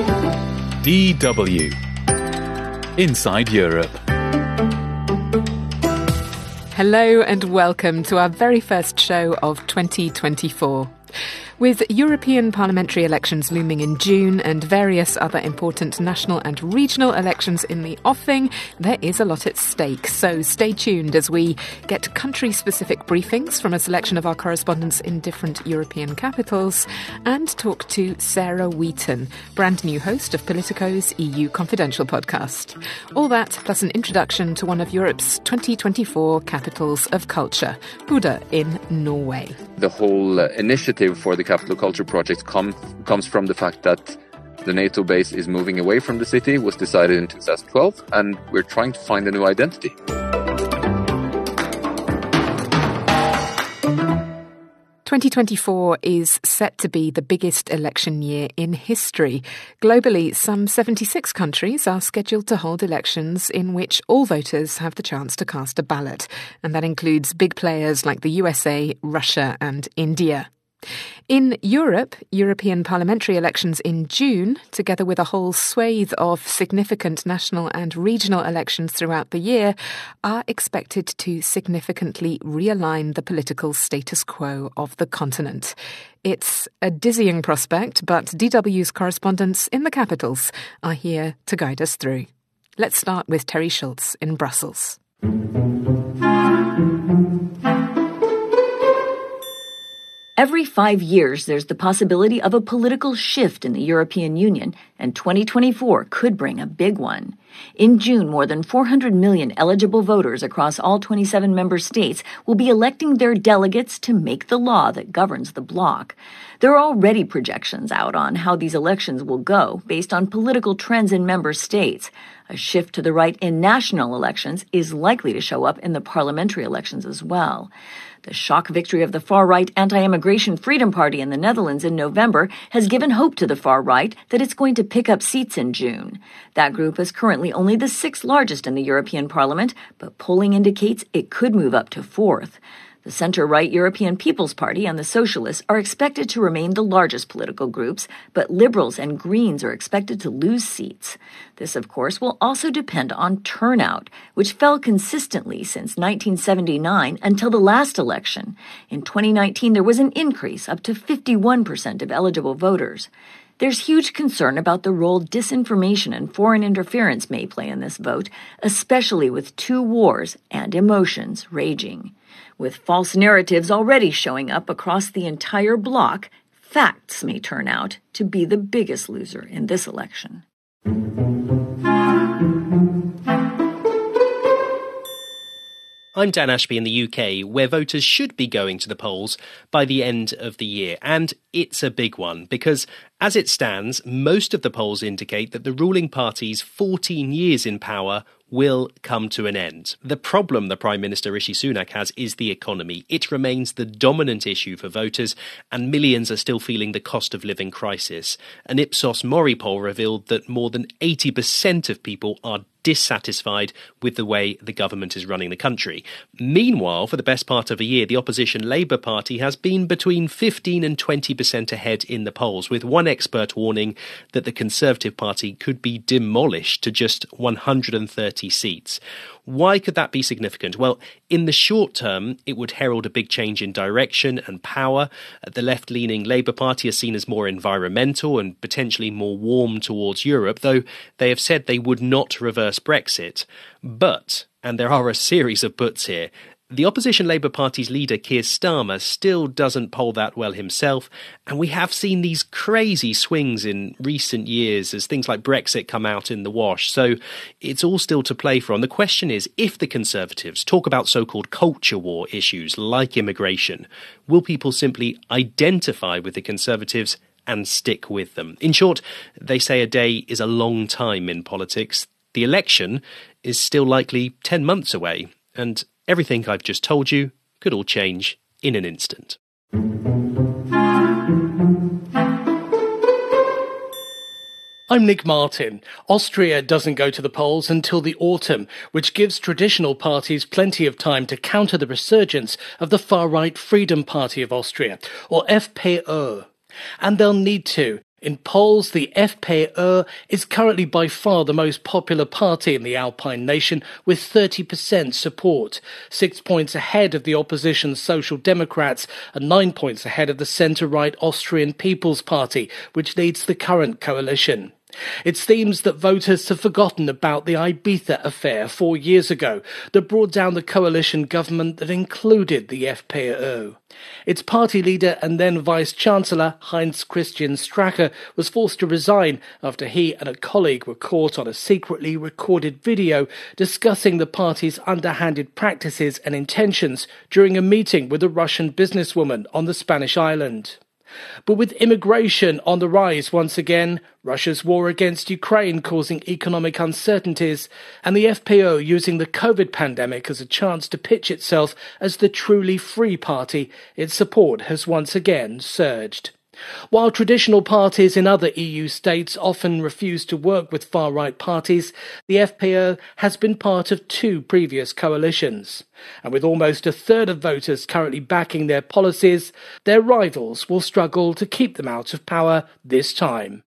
DW Inside Europe. Hello and welcome to our very first show of 2024. With European parliamentary elections looming in June and various other important national and regional elections in the offing, there is a lot at stake. So stay tuned as we get country specific briefings from a selection of our correspondents in different European capitals and talk to Sarah Wheaton, brand new host of Politico's EU Confidential podcast. All that plus an introduction to one of Europe's 2024 capitals of culture, Bodø in Norway. The whole uh, initiative for the Capital Culture Project come, comes from the fact that the NATO base is moving away from the city, was decided in 2012, and we're trying to find a new identity. 2024 is set to be the biggest election year in history. Globally, some 76 countries are scheduled to hold elections in which all voters have the chance to cast a ballot, and that includes big players like the USA, Russia, and India. In Europe, European parliamentary elections in June, together with a whole swathe of significant national and regional elections throughout the year, are expected to significantly realign the political status quo of the continent. It's a dizzying prospect, but DW's correspondents in the capitals are here to guide us through. Let's start with Teri Schultz in Brussels. Every five years, there's the possibility of a political shift in the European Union, and 2024 could bring a big one. In June, more than 400 million eligible voters across all 27 member states will be electing their delegates to make the law that governs the bloc. There are already projections out on how these elections will go based on political trends in member states. A shift to the right in national elections is likely to show up in the parliamentary elections as well. The shock victory of the far right anti immigration Freedom Party in the Netherlands in November has given hope to the far right that it's going to pick up seats in June. That group is currently only the sixth largest in the European Parliament, but polling indicates it could move up to fourth. The center right European People's Party and the Socialists are expected to remain the largest political groups, but Liberals and Greens are expected to lose seats. This, of course, will also depend on turnout, which fell consistently since 1979 until the last election. In 2019, there was an increase up to 51% of eligible voters. There's huge concern about the role disinformation and foreign interference may play in this vote, especially with two wars and emotions raging. With false narratives already showing up across the entire bloc, facts may turn out to be the biggest loser in this election. I'm Dan Ashby in the UK, where voters should be going to the polls by the end of the year. And it's a big one because, as it stands, most of the polls indicate that the ruling party's 14 years in power will come to an end. The problem the Prime Minister Rishi Sunak has is the economy. It remains the dominant issue for voters, and millions are still feeling the cost of living crisis. An Ipsos Mori poll revealed that more than 80% of people are dissatisfied with the way the government is running the country. Meanwhile, for the best part of a year, the opposition Labour Party has been between 15 and 20% ahead in the polls, with one expert warning that the Conservative Party could be demolished to just 130 seats. Why could that be significant? Well, in the short term, it would herald a big change in direction and power. Uh, the left leaning Labour Party is seen as more environmental and potentially more warm towards Europe, though they have said they would not reverse Brexit. But, and there are a series of buts here, the opposition Labour Party's leader, Keir Starmer, still doesn't poll that well himself, and we have seen these crazy swings in recent years as things like Brexit come out in the wash. So it's all still to play for. And the question is if the Conservatives talk about so called culture war issues like immigration, will people simply identify with the Conservatives and stick with them? In short, they say a day is a long time in politics. The election is still likely 10 months away. And Everything I've just told you could all change in an instant. I'm Nick Martin. Austria doesn't go to the polls until the autumn, which gives traditional parties plenty of time to counter the resurgence of the far right Freedom Party of Austria, or FPÖ. And they'll need to, In polls, the FPÖ is currently by far the most popular party in the Alpine nation with 30% support, six points ahead of the opposition Social Democrats and nine points ahead of the centre-right Austrian People's Party, which leads the current coalition. It seems that voters have forgotten about the Ibiza affair four years ago that brought down the coalition government that included the FPÖ. Its party leader and then Vice Chancellor Heinz Christian Strache was forced to resign after he and a colleague were caught on a secretly recorded video discussing the party's underhanded practices and intentions during a meeting with a Russian businesswoman on the Spanish island. But with immigration on the rise once again, Russia's war against Ukraine causing economic uncertainties, and the FPÖ using the COVID pandemic as a chance to pitch itself as the truly free party, its support has once again surged. While traditional parties in other EU states often refuse to work with far right parties, the FPÖ has been part of two previous coalitions. And with almost a third of voters currently backing their policies, their rivals will struggle to keep them out of power this time.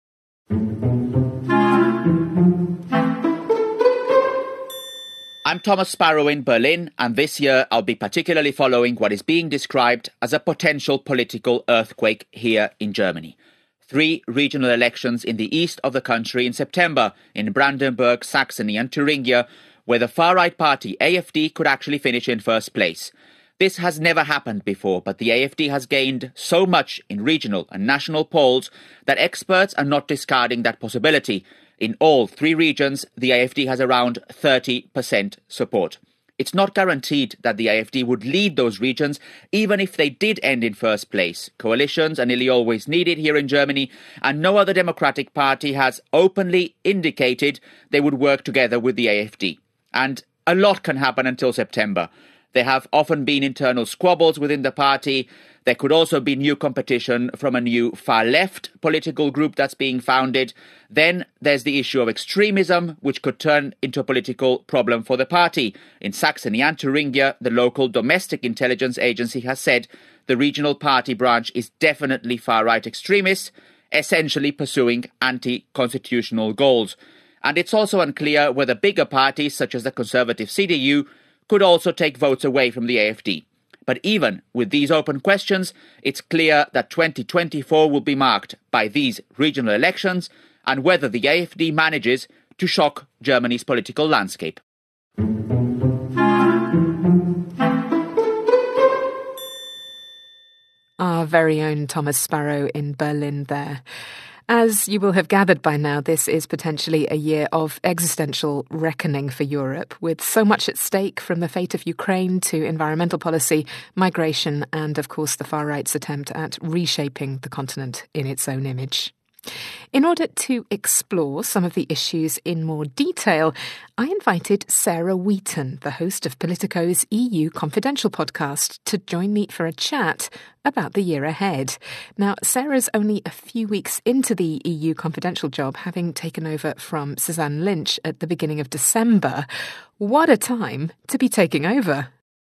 I'm Thomas Sparrow in Berlin, and this year I'll be particularly following what is being described as a potential political earthquake here in Germany. Three regional elections in the east of the country in September in Brandenburg, Saxony, and Thuringia, where the far right party AFD could actually finish in first place. This has never happened before, but the AFD has gained so much in regional and national polls that experts are not discarding that possibility. In all three regions, the AFD has around 30% support. It's not guaranteed that the AFD would lead those regions, even if they did end in first place. Coalitions are nearly always needed here in Germany, and no other democratic party has openly indicated they would work together with the AFD. And a lot can happen until September. There have often been internal squabbles within the party. There could also be new competition from a new far left political group that's being founded. Then there's the issue of extremism, which could turn into a political problem for the party. In Saxony and Thuringia, the local domestic intelligence agency has said the regional party branch is definitely far right extremist, essentially pursuing anti constitutional goals. And it's also unclear whether bigger parties, such as the conservative CDU, could also take votes away from the AFD. But even with these open questions, it's clear that 2024 will be marked by these regional elections and whether the AFD manages to shock Germany's political landscape. Our very own Thomas Sparrow in Berlin there. As you will have gathered by now, this is potentially a year of existential reckoning for Europe, with so much at stake from the fate of Ukraine to environmental policy, migration, and of course the far right's attempt at reshaping the continent in its own image. In order to explore some of the issues in more detail, I invited Sarah Wheaton, the host of Politico's EU Confidential podcast, to join me for a chat about the year ahead. Now, Sarah's only a few weeks into the EU Confidential job, having taken over from Suzanne Lynch at the beginning of December. What a time to be taking over!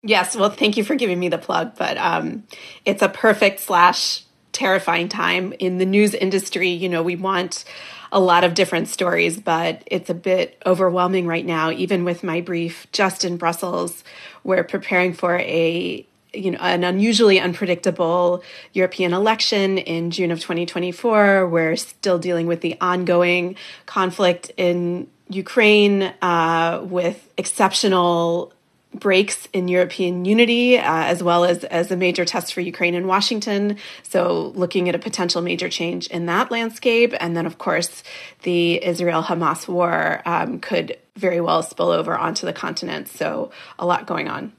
Yes, well, thank you for giving me the plug, but um, it's a perfect slash terrifying time in the news industry. You know, we want a lot of different stories, but it's a bit overwhelming right now. Even with my brief just in Brussels, we're preparing for a you know an unusually unpredictable European election in June of 2024. We're still dealing with the ongoing conflict in Ukraine uh, with exceptional breaks in European unity, uh, as well as as a major test for Ukraine and Washington. So, looking at a potential major change in that landscape, and then of course, the Israel-Hamas war um, could very well spill over onto the continent. So, a lot going on.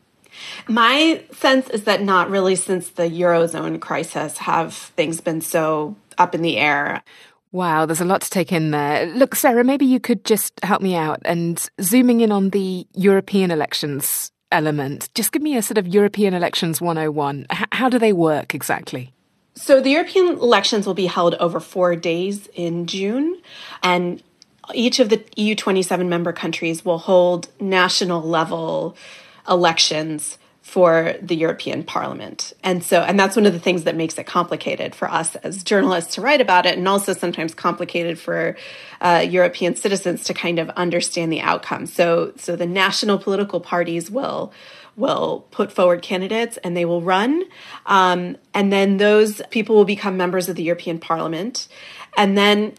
My sense is that not really since the eurozone crisis have things been so up in the air. Wow, there's a lot to take in there. Look, Sarah, maybe you could just help me out and zooming in on the European elections element. Just give me a sort of European elections 101. H- how do they work exactly? So, the European elections will be held over four days in June, and each of the EU 27 member countries will hold national level elections for the European Parliament. And so, and that's one of the things that makes it complicated for us as journalists to write about it, and also sometimes complicated for uh, European citizens to kind of understand the outcome. So, so the national political parties will will put forward candidates and they will run, um, and then those people will become members of the European Parliament, and then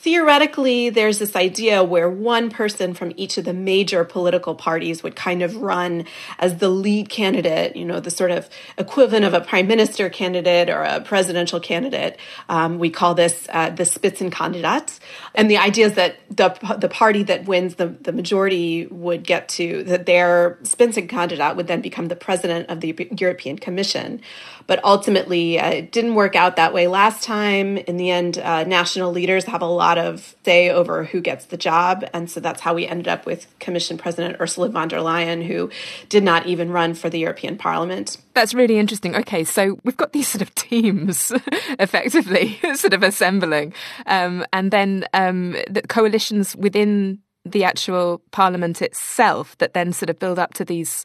theoretically, there's this idea where one person from each of the major political parties would kind of run as the lead candidate, you know, the sort of equivalent of a prime minister candidate or a presidential candidate. Um, we call this uh, the Spitzenkandidat. And the idea is that the, the party that wins the, the majority would get to, that their Spitzenkandidat would then become the president of the European Commission. But ultimately, uh, it didn't work out that way last time. In the end, uh, national leaders have a lot of say over who gets the job. And so that's how we ended up with Commission President Ursula von der Leyen, who did not even run for the European Parliament. That's really interesting. Okay, so we've got these sort of teams effectively sort of assembling, um, and then um, the coalitions within the actual parliament itself that then sort of build up to these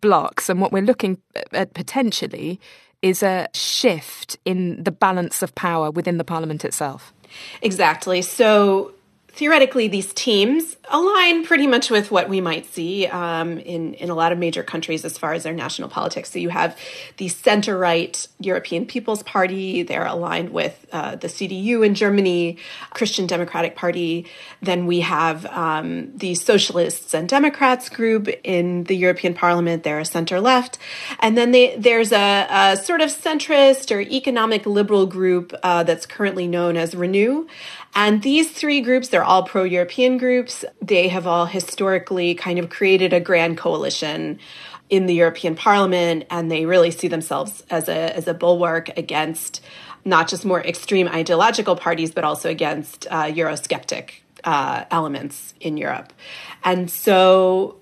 blocks. And what we're looking at potentially is a shift in the balance of power within the parliament itself. Exactly. So theoretically, these teams align pretty much with what we might see um, in in a lot of major countries as far as their national politics. So you have the center right European People's Party; they're aligned with uh, the CDU in Germany, Christian Democratic Party. Then we have um, the Socialists and Democrats group in the European Parliament; they're a center left, and then they, there's a, a, sort of centrist or economic liberal group uh, that's currently known as Renew. And these three groups, they're all pro European groups. They have all historically kind of created a grand coalition in the European Parliament, and they really see themselves as a, as a bulwark against not just more extreme ideological parties, but also against uh, Eurosceptic uh, elements in Europe. And so,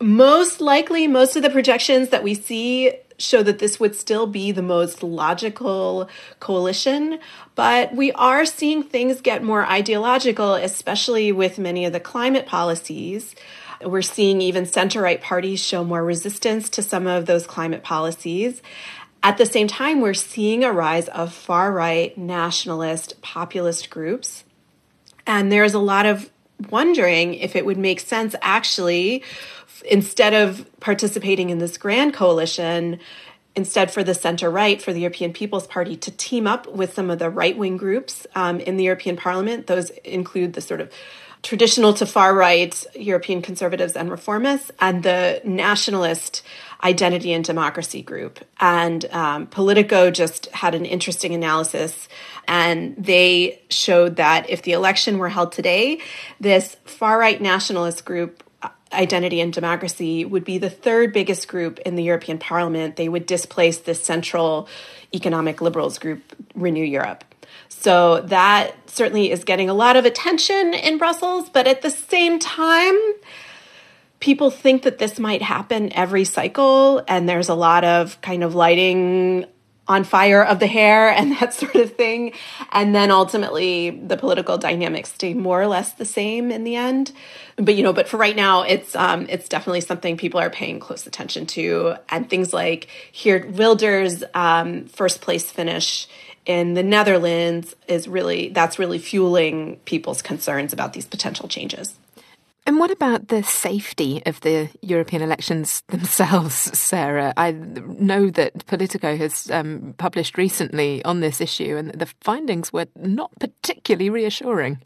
most likely, most of the projections that we see show that this would still be the most logical coalition. But we are seeing things get more ideological, especially with many of the climate policies. We're seeing even center right parties show more resistance to some of those climate policies. At the same time, we're seeing a rise of far right nationalist populist groups. And there's a lot of wondering if it would make sense actually instead of participating in this grand coalition, instead for the center right, for the European People's Party to team up with some of the right wing groups um, in the European Parliament. Those include the sort of traditional to far right European conservatives and reformists, and the nationalist identity and democracy group. And um, Politico just had an interesting analysis, and they showed that if the election were held today, this far right nationalist group Identity and Democracy would be the third biggest group in the European Parliament. They would displace the central economic liberals group, Renew Europe. So that certainly is getting a lot of attention in Brussels, but at the same time, people think that this might happen every cycle, and there's a lot of kind of lighting on fire of the hair and that sort of thing. And then ultimately the political dynamics stay more or less the same in the end. But you know, but for right now it's um it's definitely something people are paying close attention to. And things like Geert Wilders um first place finish in the Netherlands is really that's really fueling people's concerns about these potential changes. And what about the safety of the European elections themselves, Sarah? I know that Politico has um, published recently on this issue, and the findings were not particularly reassuring.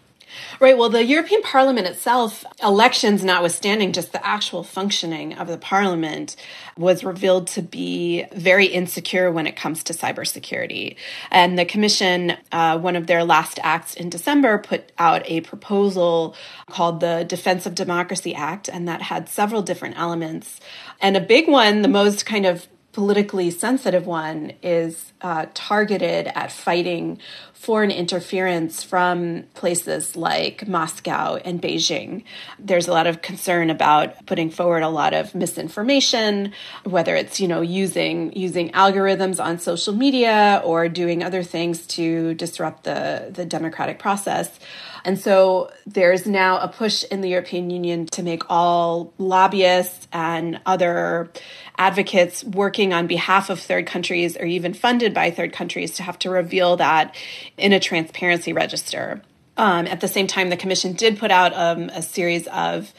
Right. Well, the European Parliament itself, elections notwithstanding, just the actual functioning of the Parliament was revealed to be very insecure when it comes to cybersecurity. And the Commission, uh, one of their last acts in December, put out a proposal called the Defense of Democracy Act, and that had several different elements. And a big one, the most kind of politically sensitive one is uh, targeted at fighting foreign interference from places like Moscow and Beijing. There's a lot of concern about putting forward a lot of misinformation, whether it's you know using using algorithms on social media or doing other things to disrupt the the democratic process. And so there's now a push in the European Union to make all lobbyists and other advocates working on behalf of third countries or even funded by third countries to have to reveal that in a transparency register. Um, at the same time, the Commission did put out um, a series of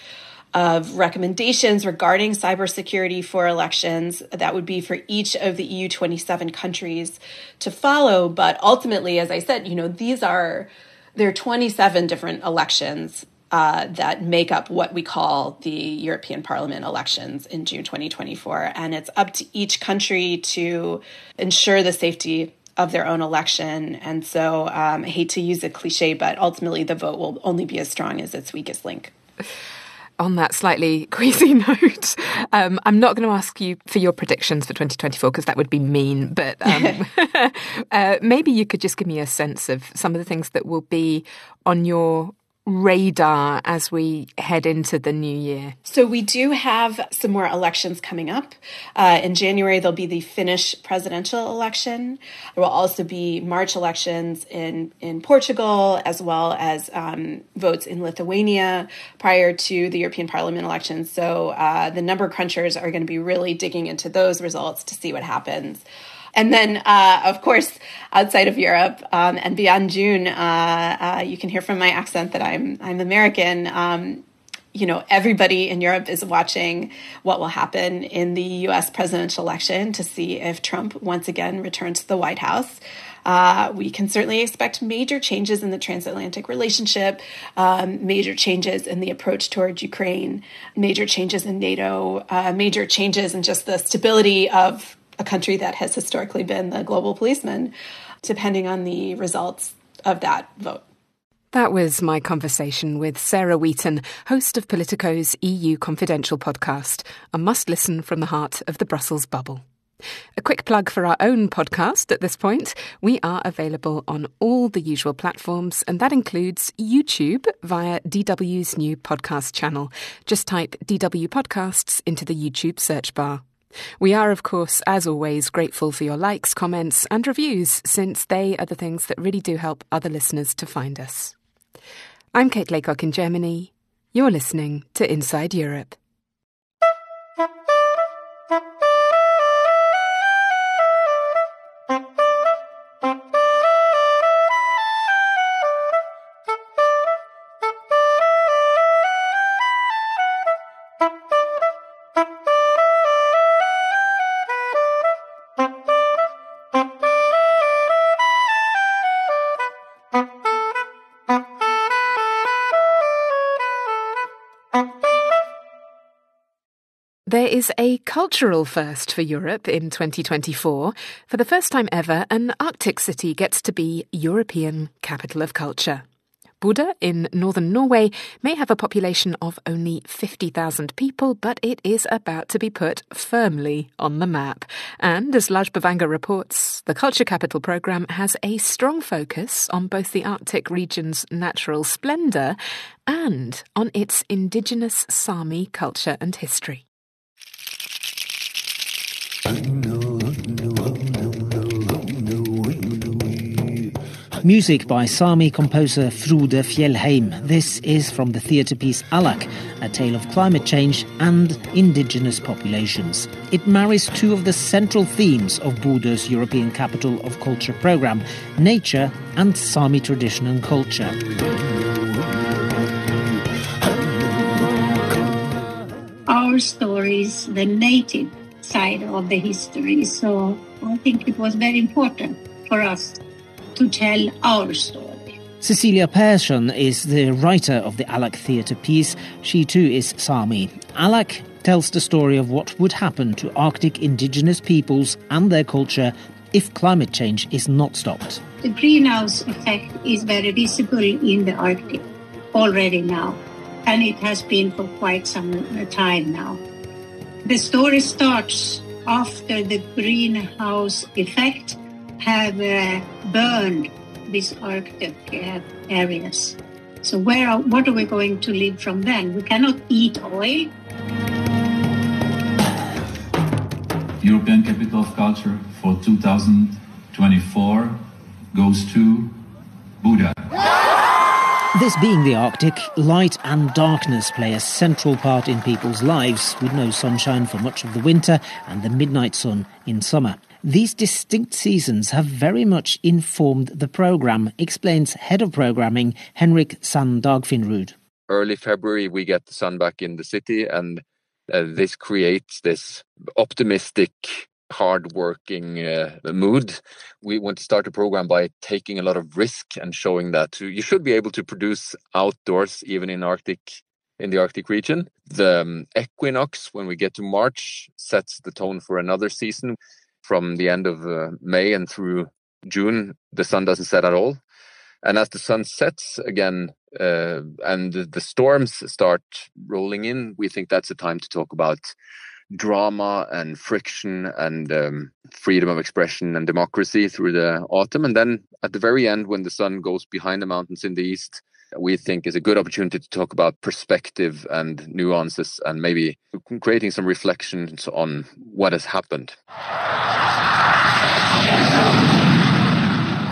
of recommendations regarding cybersecurity for elections that would be for each of the EU 27 countries to follow. But ultimately, as I said, you know, these are there are 27 different elections uh, that make up what we call the European Parliament elections in June 2024. And it's up to each country to ensure the safety of their own election. And so um, I hate to use a cliche, but ultimately the vote will only be as strong as its weakest link. On that slightly queasy note, um, I'm not going to ask you for your predictions for 2024 because that would be mean. But um, uh, maybe you could just give me a sense of some of the things that will be on your radar as we head into the new year? So, we do have some more elections coming up. Uh, in January, there'll be the Finnish presidential election. There will also be March elections in, in Portugal, as well as um, votes in Lithuania prior to the European Parliament elections. So, uh, the number crunchers are going to be really digging into those results to see what happens. And then, uh, of course, outside of Europe um, and beyond June, uh, uh, you can hear from my accent that I'm I'm American. Um, you know, everybody in Europe is watching what will happen in the U.S. presidential election to see if Trump once again returns to the White House. Uh, we can certainly expect major changes in the transatlantic relationship, um, major changes in the approach towards Ukraine, major changes in NATO, uh, major changes in just the stability of a country that has historically been the global policeman, depending on the results of that vote. That was my conversation with Sarah Wheaton, host of Politico's EU Confidential podcast, a must listen from the heart of the Brussels bubble. A quick plug for our own podcast at this point. We are available on all the usual platforms, and that includes YouTube via DW's new podcast channel. Just type DW Podcasts into the YouTube search bar. We are, of course, as always, grateful for your likes, comments, and reviews, since they are the things that really do help other listeners to find us. I'm Kate Laycock in Germany. You're listening to Inside Europe. Is a cultural first for Europe in 2024. For the first time ever, an Arctic city gets to be European Capital of Culture. Bodø in northern Norway may have a population of only 50,000 people, but it is about to be put firmly on the map. And as Lars Bevanger reports, the Culture Capital programme has a strong focus on both the Arctic region's natural splendour and on its indigenous Sami culture and history. Music by Sami composer Frode Fjellheim. This is from the theatre piece Alak, a tale of climate change and indigenous populations. It marries two of the central themes of Bodø's European Capital of Culture programme nature and Sami tradition and culture. Our stories, the native side of the history. So I think it was very important for us to tell our story. Cecilia Persson is the writer of the Alak theatre piece. She too is Sami. Alak tells the story of what would happen to Arctic indigenous peoples and their culture if climate change is not stopped. The greenhouse effect is very visible in the Arctic already now, and it has been for quite some time now. The story starts after the greenhouse effect have uh, burned these Arctic uh, areas. So where are, what are we going to live from then? We cannot eat oil. European Capital of Culture for 2024 goes to Bodø. This being the Arctic, light and darkness play a central part in people's lives, with no sunshine for much of the winter and the midnight sun in summer. These distinct seasons have very much informed the programme, explains Head of Programming Henrik Sand Dagfinrud. Early February, we get the sun back in the city, and uh, this creates this optimistic hardworking uh, mood. We want to start a program by taking a lot of risk and showing that you should be able to produce outdoors, even in Arctic, in the Arctic region. The um, equinox, when we get to March, sets the tone for another season. From the end of uh, May and through June, the sun doesn't set at all. And as the sun sets again, uh, and the storms start rolling in, we think that's a time to talk about drama and friction and um, freedom of expression and democracy through the autumn. And then at the very end, when the sun goes behind the mountains in the east, we think is a good opportunity to talk about perspective and nuances and maybe creating some reflections on what has happened.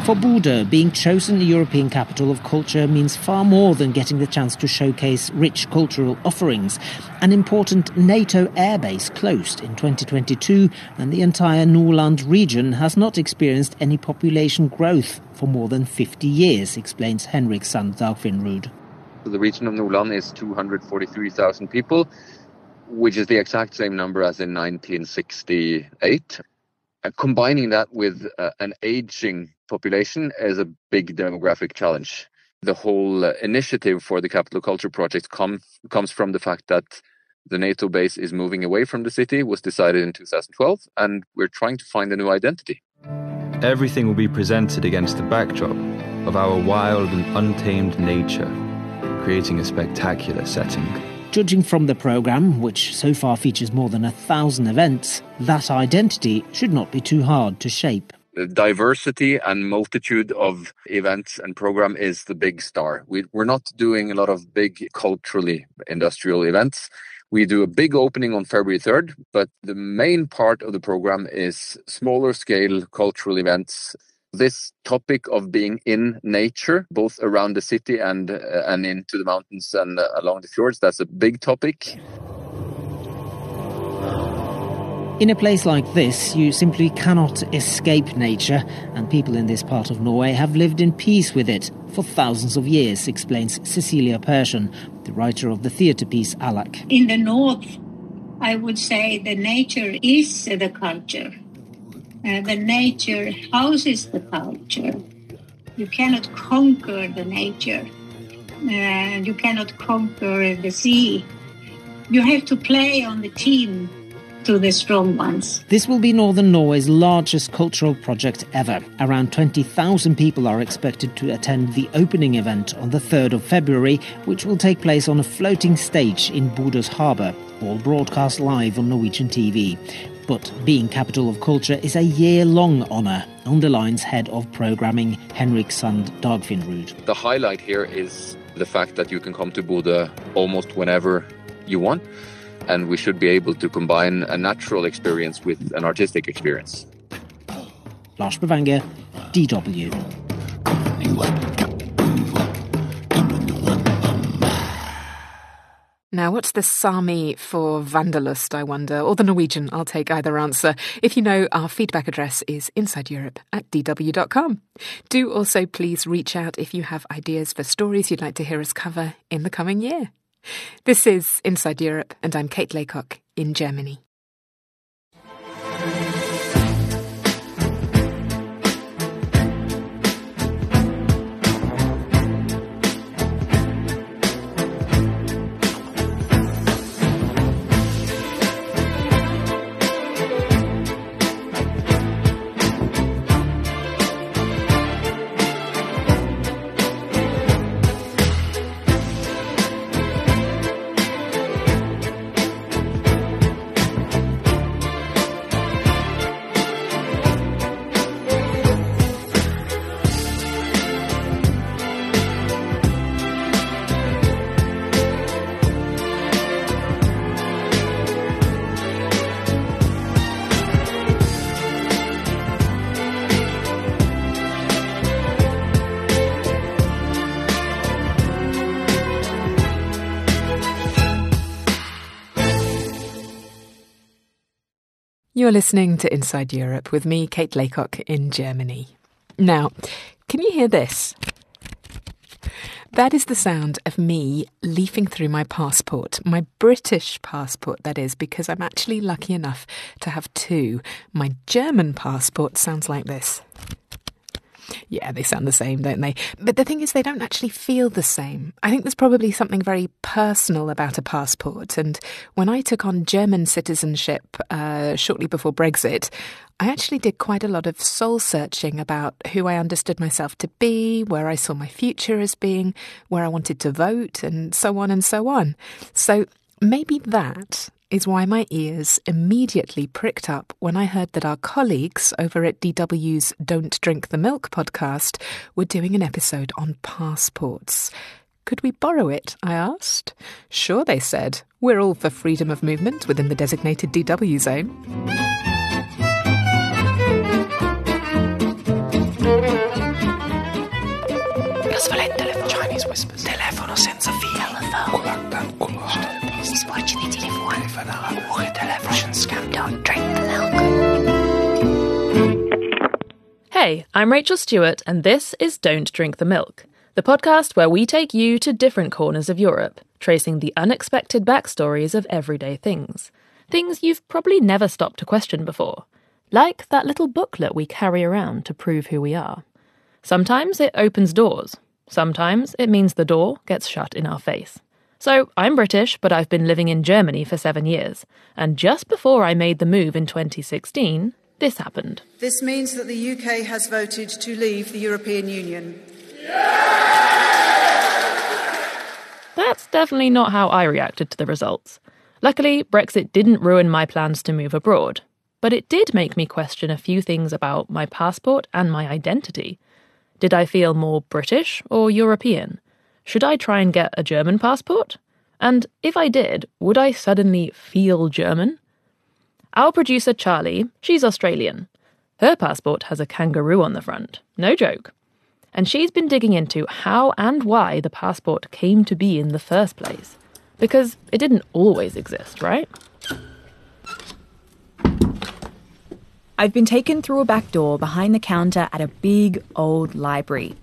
For Bodø, being chosen the European capital of culture means far more than getting the chance to showcase rich cultural offerings. An important NATO airbase closed in 2022, and the entire Nordland region has not experienced any population growth for more than 50 years, explains Henrik Sand Dagfinrud. The region of Nordland is 243,000 people, which is the exact same number as in 1968. And combining that with uh, an aging population is a big demographic challenge. The whole uh, initiative for the Capital Culture Project com- comes from the fact that the NATO base is moving away from the city, was decided in 2012, and we're trying to find a new identity. Everything will be presented against the backdrop of our wild and untamed nature, creating a spectacular setting. Judging from the programme, which so far features more than a thousand events, that identity should not be too hard to shape. The diversity and multitude of events and program is the big star. We, we're not doing a lot of big culturally industrial events. We do a big opening on February 3rd, but the main part of the program is smaller scale cultural events this topic of being in nature, both around the city and uh, and into the mountains and uh, along the fjords, that's a big topic. In a place like this, you simply cannot escape nature, and people in this part of Norway have lived in peace with it for thousands of years, explains Cecilia Persson, the writer of the theatre piece Alak. In the north, I would say the nature is the culture uh, the nature houses the culture. You cannot conquer the nature. Uh, you cannot conquer the sea. You have to play on the team to the strong ones. This will be Northern Norway's largest cultural project ever. Around 20,000 people are expected to attend the opening event on the 3rd of February, which will take place on a floating stage in Bodø's harbour, all broadcast live on Norwegian TV. But being capital of culture is a year long honour, underlines head of programming Henrik Sand Dagfinrud. The highlight here is the fact that you can come to Bodø almost whenever you want, and we should be able to combine a natural experience with an artistic experience. Lars Bevanger, DW. Now, what's the Sami for Wanderlust, I wonder? Or the Norwegian? I'll take either answer. If you know, our feedback address is insideeurope at dw.com. Do also please reach out if you have ideas for stories you'd like to hear us cover in the coming year. This is Inside Europe, and I'm Kate Laycock in Germany. You're listening to Inside Europe with me, Kate Laycock, in Germany. Now, can you hear this? That is the sound of me leafing through my passport, my British passport, that is, because I'm actually lucky enough to have two. My German passport sounds like this. Yeah, they sound the same, don't they? But the thing is, they don't actually feel the same. I think there's probably something very personal about a passport. And when I took on German citizenship uh, shortly before Brexit, I actually did quite a lot of soul searching about who I understood myself to be, where I saw my future as being, where I wanted to vote, and so on and so on. So maybe that is why my ears immediately pricked up when I heard that our colleagues over at DW's Don't Drink the Milk podcast were doing an episode on passports. Could we borrow it? I asked. Sure, they said. We're all for freedom of movement within the designated DW zone. Don't drink the milk. Hey, I'm Rachel Stewart, and this is Don't Drink the Milk, the podcast where we take you to different corners of Europe, tracing the unexpected backstories of everyday things. Things you've probably never stopped to question before, like that little booklet we carry around to prove who we are. Sometimes it opens doors, sometimes it means the door gets shut in our face. So, I'm British, but I've been living in Germany for seven years. And just before I made the move in 2016, this happened. This means that the UK has voted to leave the European Union. That's definitely not how I reacted to the results. Luckily, Brexit didn't ruin my plans to move abroad, but it did make me question a few things about my passport and my identity. Did I feel more British or European? Should I try and get a German passport? And if I did, would I suddenly feel German? Our producer, Charlie, she's Australian. Her passport has a kangaroo on the front. No joke. And she's been digging into how and why the passport came to be in the first place. Because it didn't always exist, right? I've been taken through a back door behind the counter at a big old library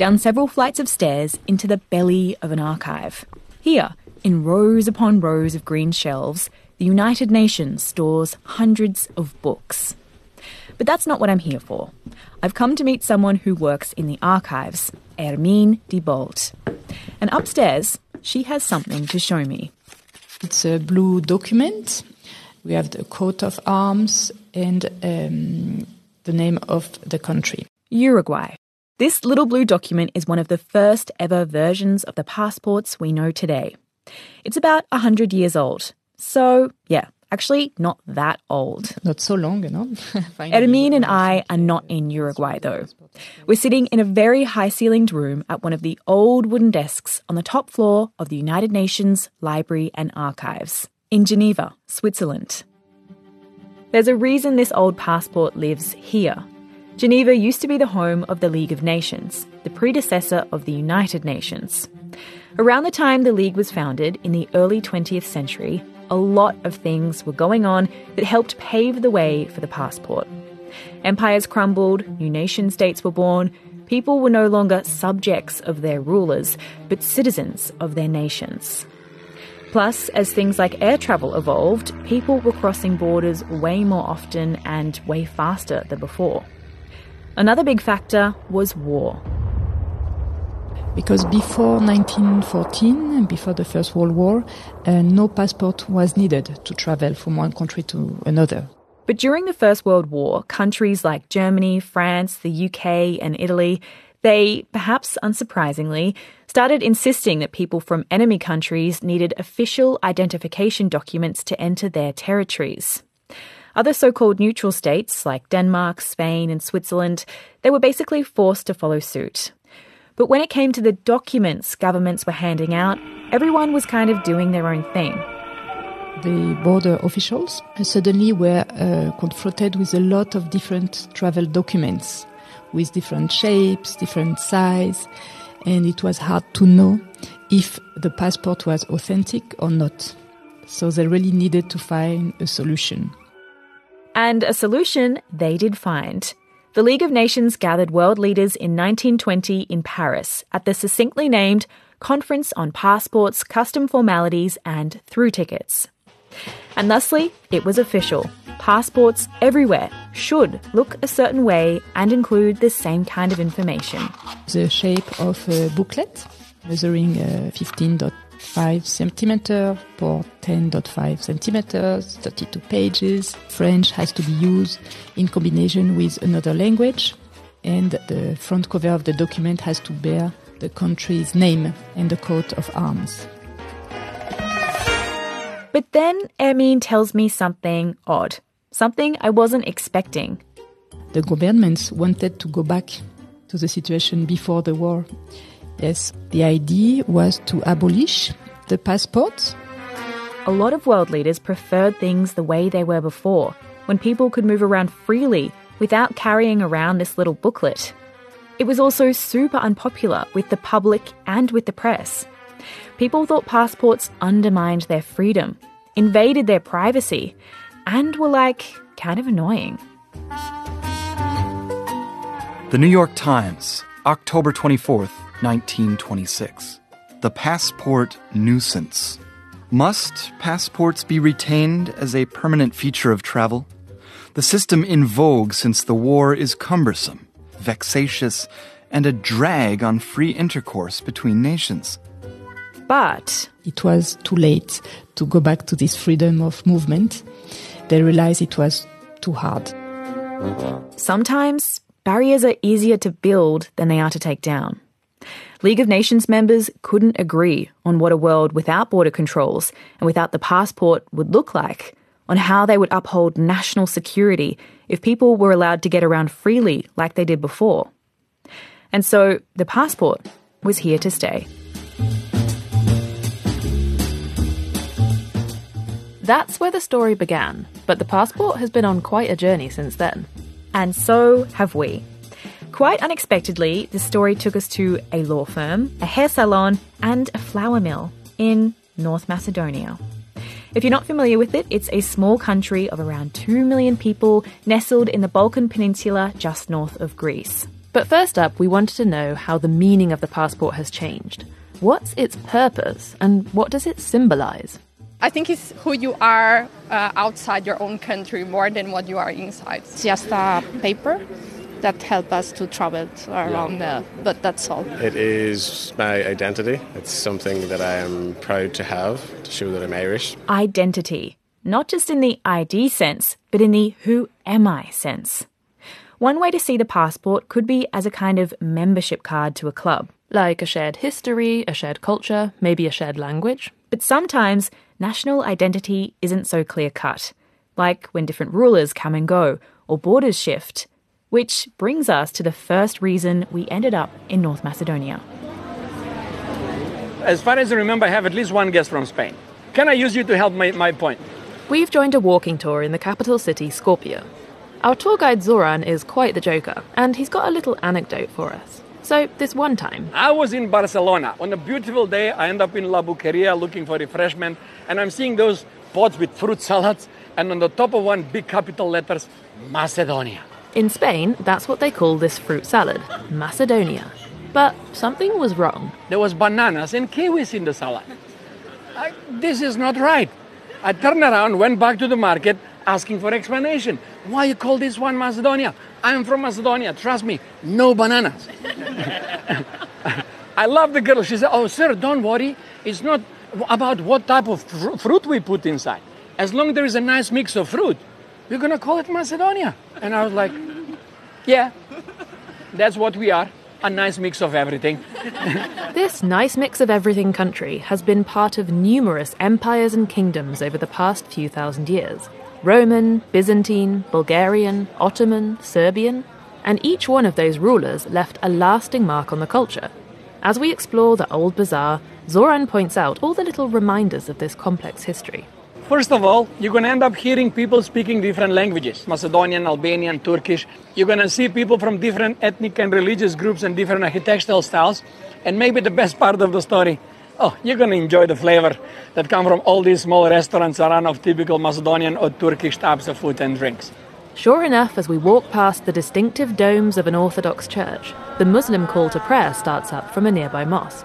down several flights of stairs into the belly of an archive. Here, in rows upon rows of green shelves, the United Nations stores hundreds of books. But that's not what I'm here for. I've come to meet someone who works in the archives, Hermine de Bolt. And upstairs, she has something to show me. It's a blue document. We have the coat of arms and um, the name of the country. Uruguay. This little blue document is one of the first ever versions of the passports we know today. It's about 100 years old. So, yeah, actually not that old. Not so long, you know. Hermine and I are not in Uruguay, though. We're sitting in a very high ceilinged room at one of the old wooden desks on the top floor of the United Nations Library and Archives in Geneva, Switzerland. There's a reason this old passport lives here Geneva used to be the home of the League of Nations, the predecessor of the United Nations. Around the time the League was founded, in the early 20th century, a lot of things were going on that helped pave the way for the passport. Empires crumbled, new nation states were born, people were no longer subjects of their rulers, but citizens of their nations. Plus, as things like air travel evolved, people were crossing borders way more often and way faster than before. Another big factor was war. Because before 1914, before the First World War, uh, no passport was needed to travel from one country to another. But during the First World War, countries like Germany, France, the UK, and Italy, they, perhaps unsurprisingly, started insisting that people from enemy countries needed official identification documents to enter their territories. Other so called neutral states, like Denmark, Spain, and Switzerland, they were basically forced to follow suit. But when it came to the documents governments were handing out, everyone was kind of doing their own thing. The border officials suddenly were uh, confronted with a lot of different travel documents with different shapes, different size, and it was hard to know if the passport was authentic or not. So they really needed to find a solution. And a solution they did find. The League of Nations gathered world leaders in 1920 in Paris at the succinctly named Conference on Passports, Custom Formalities, and Through Tickets. And thusly, it was official. Passports everywhere should look a certain way and include the same kind of information. The shape of a booklet measuring uh, 15.5 centimeter for 10.5 centimeters, 32 pages. French has to be used in combination with another language, and the front cover of the document has to bear the country's name and the coat of arms. But then Ermine tells me something odd, something I wasn't expecting. The governments wanted to go back to the situation before the war. Yes, the idea was to abolish the passports. A lot of world leaders preferred things the way they were before, when people could move around freely without carrying around this little booklet. It was also super unpopular with the public and with the press. People thought passports undermined their freedom, invaded their privacy, and were like kind of annoying. The New York Times, October 24th, 1926. The Passport Nuisance. Must passports be retained as a permanent feature of travel? The system in vogue since the war is cumbersome, vexatious, and a drag on free intercourse between nations. But it was too late to go back to this freedom of movement. They realized it was too hard. Sometimes barriers are easier to build than they are to take down. League of Nations members couldn't agree on what a world without border controls and without the passport would look like, on how they would uphold national security if people were allowed to get around freely like they did before. And so the passport was here to stay. That's where the story began, but the passport has been on quite a journey since then. And so have we. Quite unexpectedly, the story took us to a law firm, a hair salon, and a flour mill in North Macedonia. If you're not familiar with it, it's a small country of around 2 million people nestled in the Balkan Peninsula just north of Greece. But first up, we wanted to know how the meaning of the passport has changed. What's its purpose and what does it symbolize? I think it's who you are uh, outside your own country more than what you are inside. It's just a paper that help us to travel around there, but that's all. It is my identity. It's something that I am proud to have to show that I'm Irish. Identity, not just in the ID sense, but in the who am I sense. One way to see the passport could be as a kind of membership card to a club. Like a shared history, a shared culture, maybe a shared language. But sometimes national identity isn't so clear cut, like when different rulers come and go or borders shift. Which brings us to the first reason we ended up in North Macedonia. As far as I remember, I have at least one guest from Spain. Can I use you to help my, my point? We've joined a walking tour in the capital city, Skopje. Our tour guide Zoran is quite the joker, and he's got a little anecdote for us. So, this one time. I was in Barcelona. On a beautiful day, I end up in La Boqueria looking for refreshment, and I'm seeing those pots with fruit salads, and on the top of one, big capital letters, Macedonia. In Spain, that's what they call this fruit salad, Macedonia. But something was wrong. There was bananas and kiwis in the salad. I, this is not right. I turned around, went back to the market, asking for explanation. Why you call this one Macedonia? I'm from Macedonia. Trust me, no bananas. I love the girl. She said, "Oh, sir, don't worry. It's not about what type of fr- fruit we put inside. As long as there is a nice mix of fruit, we're gonna call it Macedonia." And I was like, "Yeah, that's what we are." A nice mix of everything. this nice mix of everything country has been part of numerous empires and kingdoms over the past few thousand years. Roman, Byzantine, Bulgarian, Ottoman, Serbian, and each one of those rulers left a lasting mark on the culture. As we explore the old bazaar, Zoran points out all the little reminders of this complex history. First of all, you're going to end up hearing people speaking different languages Macedonian, Albanian, Turkish. You're going to see people from different ethnic and religious groups and different architectural styles. And maybe the best part of the story oh, you're going to enjoy the flavor that come from all these small restaurants around of typical Macedonian or Turkish types of food and drinks. Sure enough, as we walk past the distinctive domes of an Orthodox church, the Muslim call to prayer starts up from a nearby mosque.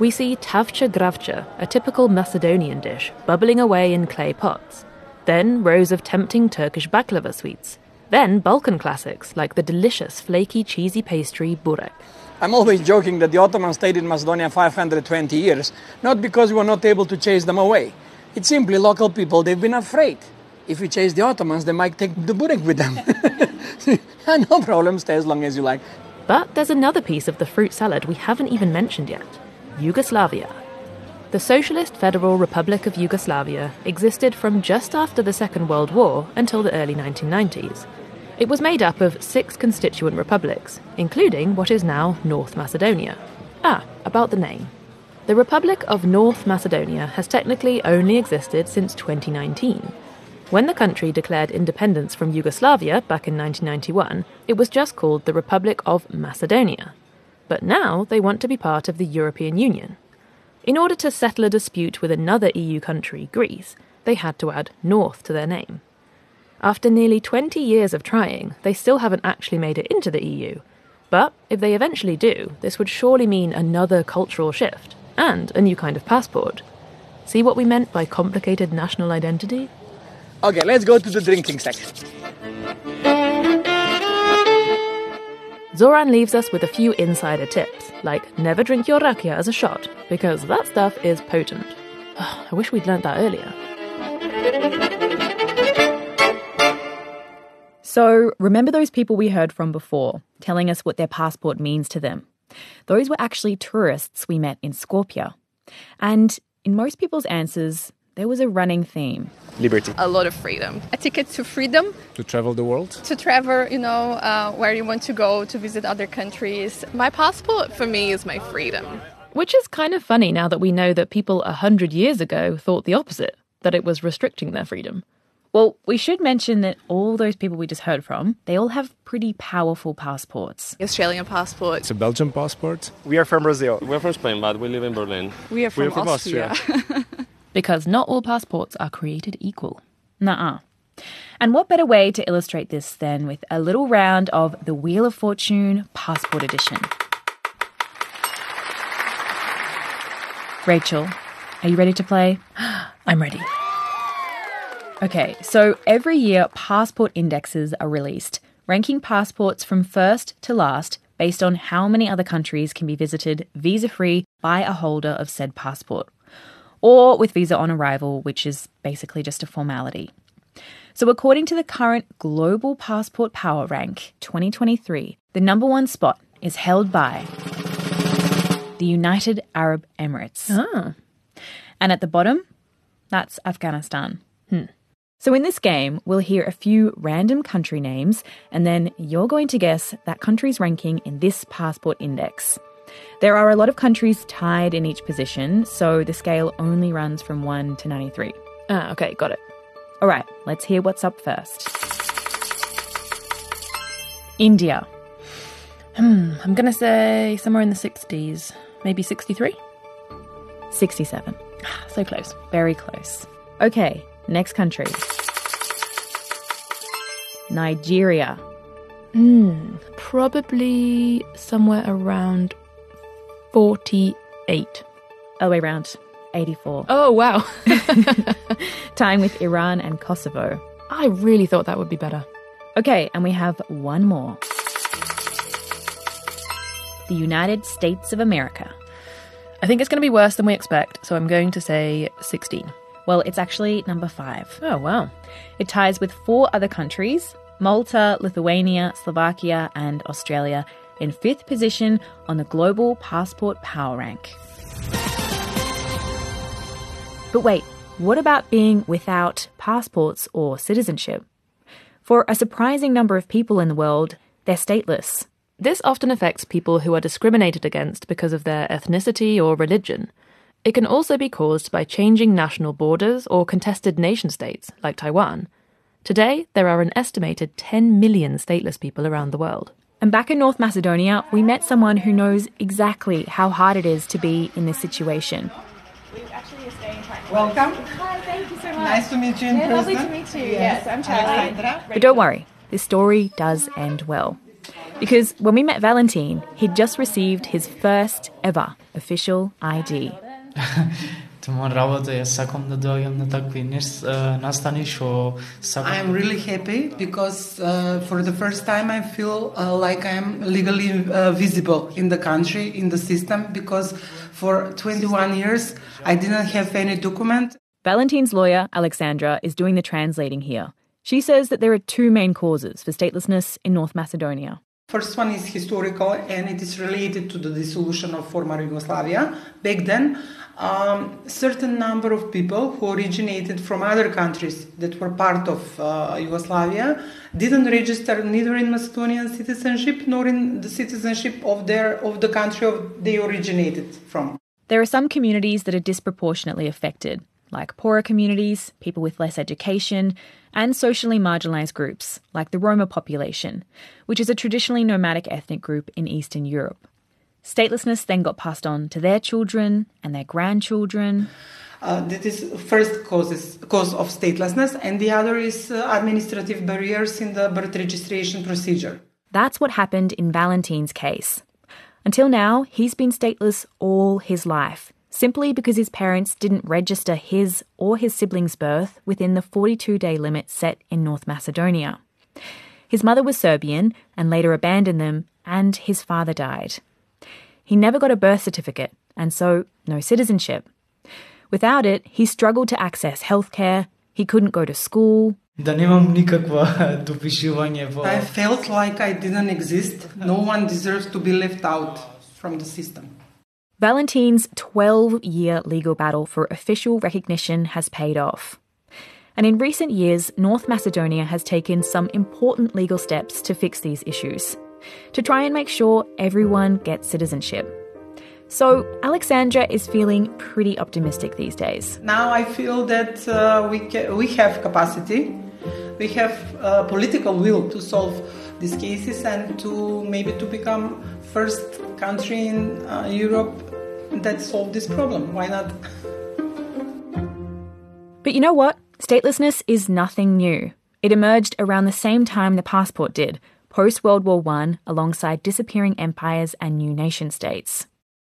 We see tavcha gravcha, a typical Macedonian dish, bubbling away in clay pots. Then rows of tempting Turkish baklava sweets. Then Balkan classics like the delicious flaky cheesy pastry burek. I'm always joking that the Ottomans stayed in Macedonia 520 years, not because we were not able to chase them away. It's simply local people, they've been afraid. If we chase the Ottomans, they might take the burek with them. no problem, stay as long as you like. But there's another piece of the fruit salad we haven't even mentioned yet Yugoslavia. The Socialist Federal Republic of Yugoslavia existed from just after the Second World War until the early 1990s. It was made up of six constituent republics, including what is now North Macedonia. Ah, about the name. The Republic of North Macedonia has technically only existed since 2019. When the country declared independence from Yugoslavia back in 1991, it was just called the Republic of Macedonia. But now they want to be part of the European Union. In order to settle a dispute with another EU country, Greece, they had to add North to their name. After nearly 20 years of trying, they still haven't actually made it into the EU. But if they eventually do, this would surely mean another cultural shift and a new kind of passport. See what we meant by complicated national identity? Okay, let's go to the drinking section. Zoran leaves us with a few insider tips, like never drink your rakia as a shot, because that stuff is potent. I wish we'd learnt that earlier. So, remember those people we heard from before, telling us what their passport means to them? Those were actually tourists we met in Skopje. And in most people's answers, there was a running theme liberty, a lot of freedom, a ticket to freedom, to travel the world, to travel, you know, uh, where you want to go to visit other countries. My passport for me is my freedom. Which is kind of funny now that we know that people a hundred years ago thought the opposite, that it was restricting their freedom. Well, we should mention that all those people we just heard from, they all have pretty powerful passports. Australian passport. It's a Belgian passport. We are from Brazil. We're from Spain, but we live in Berlin. We are from, we are from Austria. Austria. because not all passports are created equal. Nuh-uh. And what better way to illustrate this than with a little round of the Wheel of Fortune Passport Edition? Rachel, are you ready to play? I'm ready. Okay, so every year passport indexes are released, ranking passports from first to last based on how many other countries can be visited visa free by a holder of said passport, or with visa on arrival, which is basically just a formality. So, according to the current Global Passport Power Rank 2023, the number one spot is held by the United Arab Emirates. Ah. And at the bottom, that's Afghanistan. Hmm. So, in this game, we'll hear a few random country names, and then you're going to guess that country's ranking in this passport index. There are a lot of countries tied in each position, so the scale only runs from 1 to 93. Ah, okay, got it. All right, let's hear what's up first. India. Hmm, I'm gonna say somewhere in the 60s, maybe 63? 67. So close. Very close. Okay, next country. Nigeria. Hmm, probably somewhere around 48. Other way around, 84. Oh, wow. Tying with Iran and Kosovo. I really thought that would be better. Okay, and we have one more. The United States of America. I think it's going to be worse than we expect, so I'm going to say 16. Well, it's actually number five. Oh, wow. It ties with four other countries Malta, Lithuania, Slovakia, and Australia in fifth position on the Global Passport Power Rank. But wait, what about being without passports or citizenship? For a surprising number of people in the world, they're stateless. This often affects people who are discriminated against because of their ethnicity or religion. It can also be caused by changing national borders or contested nation states, like Taiwan. Today, there are an estimated 10 million stateless people around the world. And back in North Macedonia, we met someone who knows exactly how hard it is to be in this situation. We actually are staying quite Welcome. Hi, thank you so much. Nice to meet you in yeah, person. Lovely to meet you. Yes, Yes, I'm Charlie. Alexandra. But don't worry, this story does end well. Because when we met Valentine, he'd just received his first ever official ID. Таман работа ја сакам да доаѓам на такви нес- е, настани што сакам I'm really happy because uh, for the first time I feel uh, like I'm legally uh, visible in the country, in the system, because for 21 years I didn't have any document. Valentine's lawyer, Alexandra, is doing the translating here. She says that there are two main causes for statelessness in North Macedonia. First one is historical and it is related to the dissolution of former Yugoslavia. Back then, um, certain number of people who originated from other countries that were part of uh, Yugoslavia didn't register neither in Macedonian citizenship nor in the citizenship of their of the country of they originated from. There are some communities that are disproportionately affected, like poorer communities, people with less education, and socially marginalised groups, like the Roma population, which is a traditionally nomadic ethnic group in Eastern Europe. Statelessness then got passed on to their children and their grandchildren. Uh, that is first causes cause of statelessness, and the other is uh, administrative barriers in the birth registration procedure. That's what happened in Valentine's case. Until now, he's been stateless all his life, simply because his parents didn't register his or his siblings' birth within the 42 day limit set in North Macedonia. His mother was Serbian and later abandoned them, and his father died. He never got a birth certificate, and so no citizenship. Without it, he struggled to access healthcare, he couldn't go to school, да немам никаква допишување во I felt like I didn't exist. No one deserves to be left out from the system. Valentine's 12 year legal battle for official recognition has paid off. And in recent years, North Macedonia has taken some important legal steps to fix these issues, to try and make sure everyone gets citizenship. So, Alexandra is feeling pretty optimistic these days. Now I feel that uh, we ca- we have capacity, we have uh, political will to solve these cases and to maybe to become first country in uh, Europe that solved this problem. Why not? But you know what? Statelessness is nothing new. It emerged around the same time the passport did, post World War I, alongside disappearing empires and new nation states.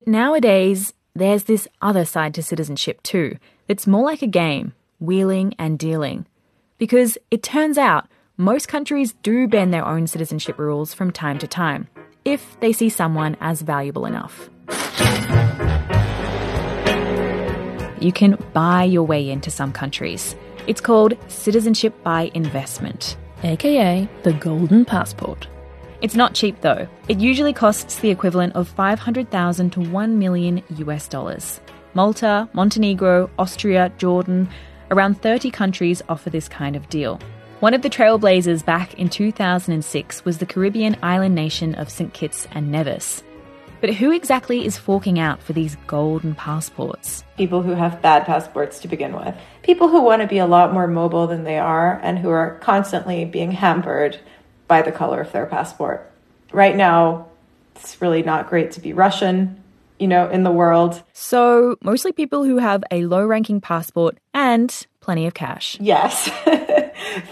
Nowadays, there's this other side to citizenship too, that's more like a game, wheeling and dealing. Because it turns out most countries do bend their own citizenship rules from time to time, if they see someone as valuable enough. You can buy your way into some countries. It's called citizenship by investment, aka the Golden Passport. It's not cheap though. It usually costs the equivalent of 500,000 to 1 million US dollars. Malta, Montenegro, Austria, Jordan, around 30 countries offer this kind of deal. One of the trailblazers back in 2006 was the Caribbean island nation of St. Kitts and Nevis. But who exactly is forking out for these golden passports? People who have bad passports to begin with. People who want to be a lot more mobile than they are and who are constantly being hampered by the color of their passport. Right now, it's really not great to be Russian, you know, in the world. So, mostly people who have a low ranking passport and plenty of cash. Yes.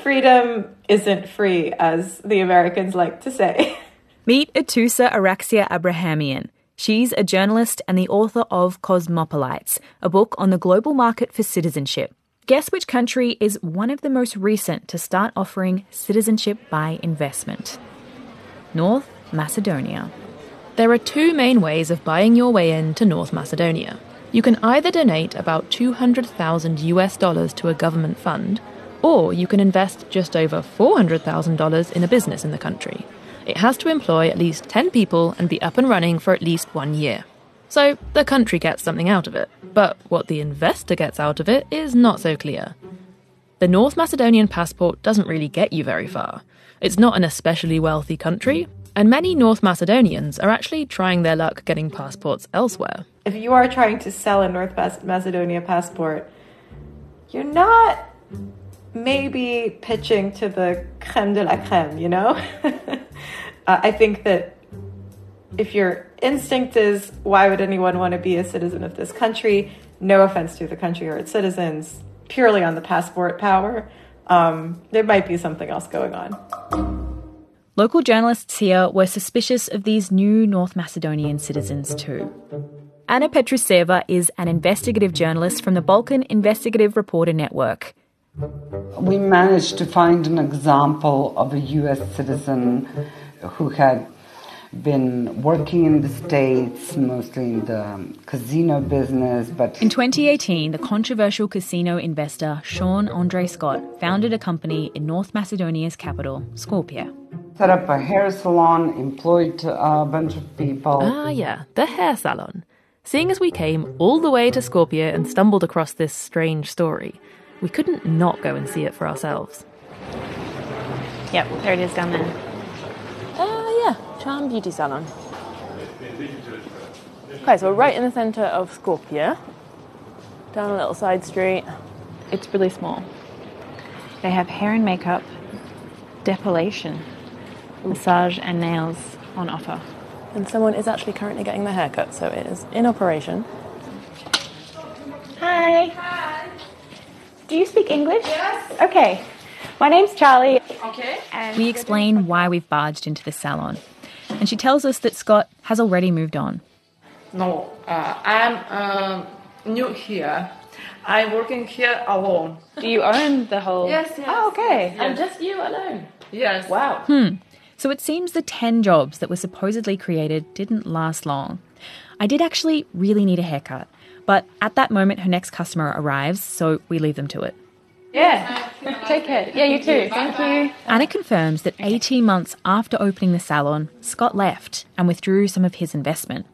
Freedom isn't free, as the Americans like to say. Meet Atossa Araxia Abrahamian. She's a journalist and the author of Cosmopolites, a book on the global market for citizenship. Guess which country is one of the most recent to start offering citizenship by investment? North Macedonia. There are two main ways of buying your way into North Macedonia. You can either donate about 200,000 US dollars to a government fund, or you can invest just over $400,000 in a business in the country. It has to employ at least 10 people and be up and running for at least one year. So the country gets something out of it, but what the investor gets out of it is not so clear. The North Macedonian passport doesn't really get you very far. It's not an especially wealthy country, and many North Macedonians are actually trying their luck getting passports elsewhere. If you are trying to sell a North Macedonia passport, you're not maybe pitching to the creme de la creme, you know? uh, I think that if your instinct is, why would anyone want to be a citizen of this country? no offense to the country or its citizens, purely on the passport power, um, there might be something else going on. Local journalists here were suspicious of these new North Macedonian citizens too. Anna Petruseva is an investigative journalist from the Balkan Investigative Reporter Network. We managed to find an example of a US citizen who had been working in the States, mostly in the casino business, but In 2018, the controversial casino investor Sean Andre Scott founded a company in North Macedonia's capital, Skopje. set up a hair salon, employed a bunch of people. Ah, yeah, the hair salon. Seeing as we came all the way to Skopje and stumbled across this strange story, we couldn't not go and see it for ourselves. Yep, there it is down there. Ah, yeah, Charm Beauty Salon. Okay, so we're right in the centre of Skopje, down a little side street. It's really small. They have hair and makeup, depilation, massage, and nails on offer. And someone is actually currently getting their haircut, so it is in operation. Hi. Hi. Do you speak English? Yes. Okay. My name's Charlie. Okay. And We explain why we've barged into the salon, and she tells us that Scott has already moved on. No, uh, I'm uh, new here. I'm working here alone. Do you own the whole? Yes, yes. Oh, okay. yes. And just you alone. Yes. Wow. Hmm. So it seems the 10 jobs that were supposedly created didn't last long. I did actually really need a haircut, but at that moment her next customer arrives, so we leave them to it. Yeah. Take care. Yeah, you too. Thank you. Anna confirms that 18 months after opening the salon, Scott left and withdrew some of his investment.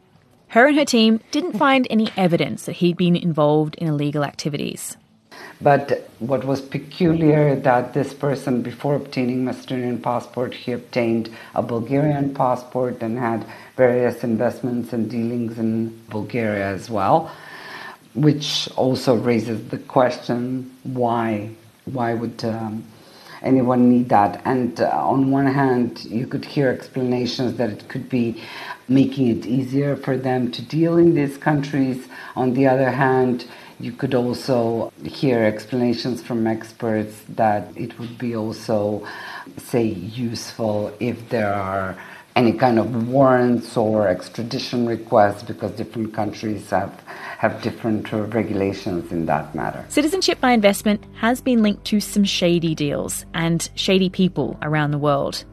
Her and her team didn't find any evidence that he'd been involved in illegal activities. But what was peculiar that this person, before obtaining Macedonian passport, he obtained a Bulgarian passport and had various investments and dealings in Bulgaria as well, which also raises the question why why would um, anyone need that? And uh, on one hand, you could hear explanations that it could be making it easier for them to deal in these countries. On the other hand, you could also hear explanations from experts that it would be also, say, useful if there are any kind of warrants or extradition requests because different countries have, have different regulations in that matter. Citizenship by investment has been linked to some shady deals and shady people around the world.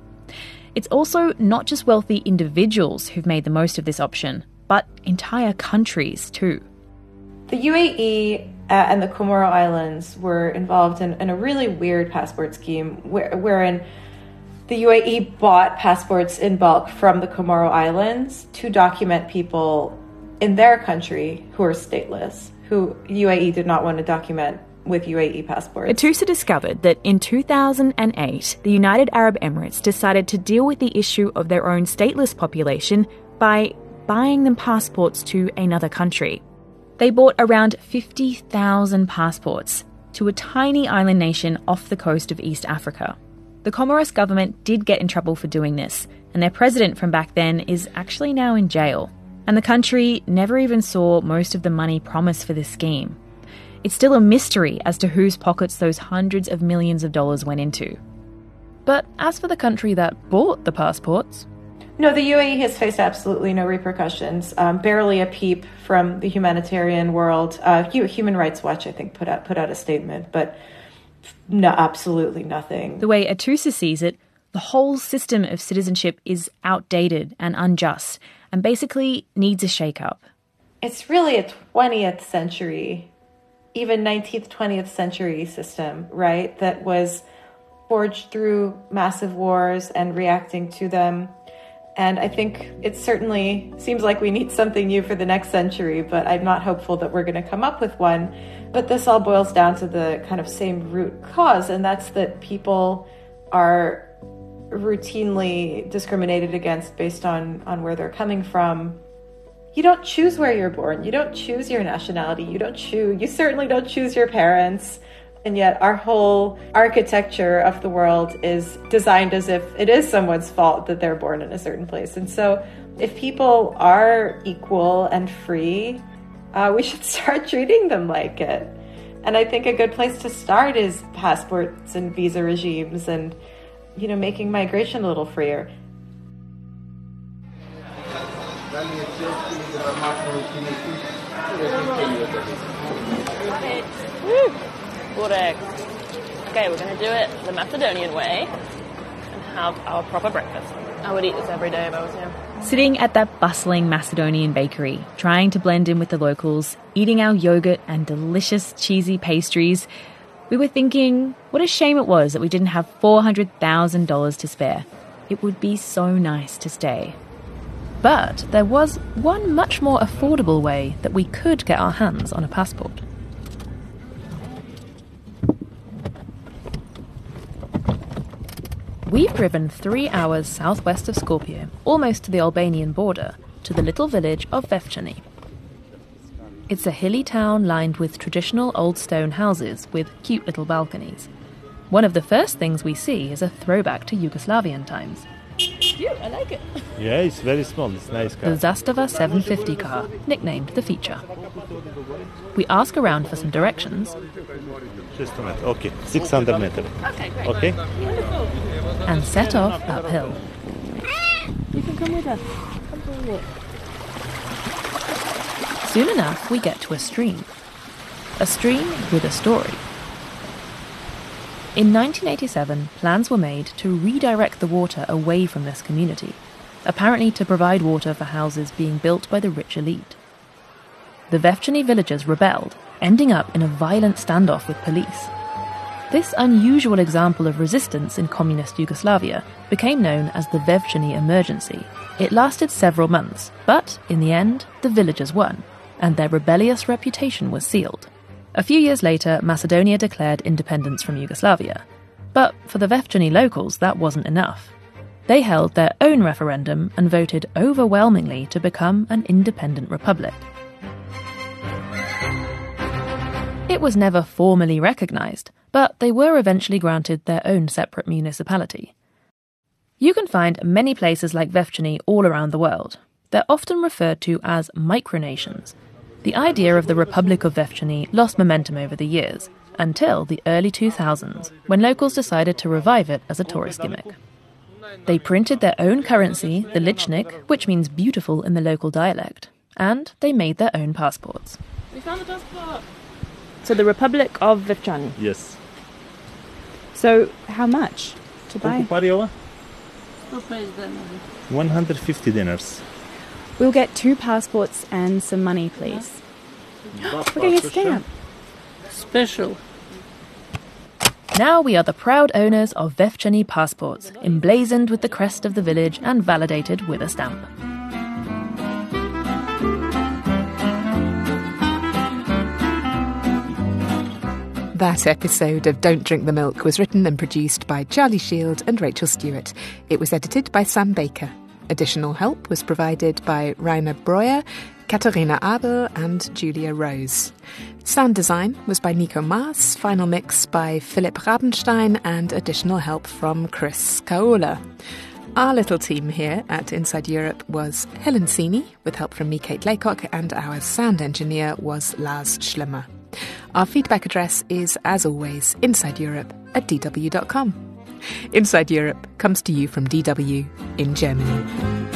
It's also not just wealthy individuals who've made the most of this option, but entire countries too. The UAE uh, and the Comoro Islands were involved in, in a really weird passport scheme where, wherein the UAE bought passports in bulk from the Comoro Islands to document people in their country who are stateless, who UAE did not want to document with UAE passports. Atossa discovered that in 2008, the United Arab Emirates decided to deal with the issue of their own stateless population by buying them passports to another country. They bought around 50,000 passports to a tiny island nation off the coast of East Africa. The Comoros government did get in trouble for doing this, and their president from back then is actually now in jail. And the country never even saw most of the money promised for this scheme. It's still a mystery as to whose pockets those hundreds of millions of dollars went into. But as for the country that bought the passports, No, the UAE has faced absolutely no repercussions. Um, barely a peep from the humanitarian world. Uh, Human Rights Watch, I think, put out put out a statement, but no, absolutely nothing. The way Atossa sees it, the whole system of citizenship is outdated and unjust, and basically needs a shake-up. It's really a 20th century, even 19th, 20th century system, right? That was forged through massive wars and reacting to them. And I think it certainly seems like we need something new for the next century, but I'm not hopeful that we're going to come up with one. But this all boils down to the kind of same root cause, and that's that people are routinely discriminated against based on, on where they're coming from. You don't choose where you're born. You don't choose your nationality. You don't choose, you certainly don't choose your parents. And yet, our whole architecture of the world is designed as if it is someone's fault that they're born in a certain place. And so, if people are equal and free, uh, we should start treating them like it. And I think a good place to start is passports and visa regimes and, you know, making migration a little freer. Woo! Correct. Okay, we're going to do it the Macedonian way and have our proper breakfast. I would eat this every day if I was you. Sitting at that bustling Macedonian bakery, trying to blend in with the locals, eating our yogurt and delicious cheesy pastries, we were thinking what a shame it was that we didn't have $400,000 to spare. It would be so nice to stay. But there was one much more affordable way that we could get our hands on a passport. We've driven three hours southwest of Skopje, almost to the Albanian border, to the little village of Vevchani. It's a hilly town lined with traditional old stone houses with cute little balconies. One of the first things we see is a throwback to Yugoslavian times. Cute, I like it. Yeah, it's very small. It's nice car. The car. Zastava 750 car, nicknamed the Feature. We ask around for some directions Just a minute. Okay, 600 meter. Okay, great. Okay. and set off uphill. You can come with us. Come for a walk. Soon enough, we get to a stream. A stream with a story. In 1987, plans were made to redirect the water away from this community, apparently to provide water for houses being built by the rich elite. The Vevchani villagers rebelled, ending up in a violent standoff with police. This unusual example of resistance in communist Yugoslavia became known as the Vevchani Emergency. It lasted several months, but in the end, the villagers won, and their rebellious reputation was sealed. A few years later, Macedonia declared independence from Yugoslavia. But for the Vevchani locals, that wasn't enough. They held their own referendum and voted overwhelmingly to become an independent republic. It was never formally recognised, but they were eventually granted their own separate municipality. You can find many places like Vevchani all around the world. They're often referred to as micronations. The idea of the Republic of Vevchani lost momentum over the years, until the early 2000s, when locals decided to revive it as a tourist gimmick. They printed their own currency, the lichnik, which means beautiful in the local dialect, and they made their own passports. We found the passport. So the Republic of Vevchani. Yes. So how much to buy? Koliko pari ova? 150 dinars. We'll get two passports and some money, please. We're getting a stamp. Special. Now we are the proud owners of Vevchani passports, emblazoned with the crest of the village and validated with a stamp. That episode of Don't Drink the Milk was written and produced by Charlie Shield and Rachel Stewart. It was edited by Sam Baker. Additional help was provided by Rainer Breuer, Katharina Abel, and Julia Rose. Sound design was by Nico Maas, final mix by Philip Rabenstein, and additional help from Chris Kaola. Our little team here at Inside Europe was Helen Seeney, with help from me, Kate Laycock, and our sound engineer was Lars Schlemmer. Our feedback address is, as always, Inside Europe at dw.com. Inside Europe comes to you from DW in Germany.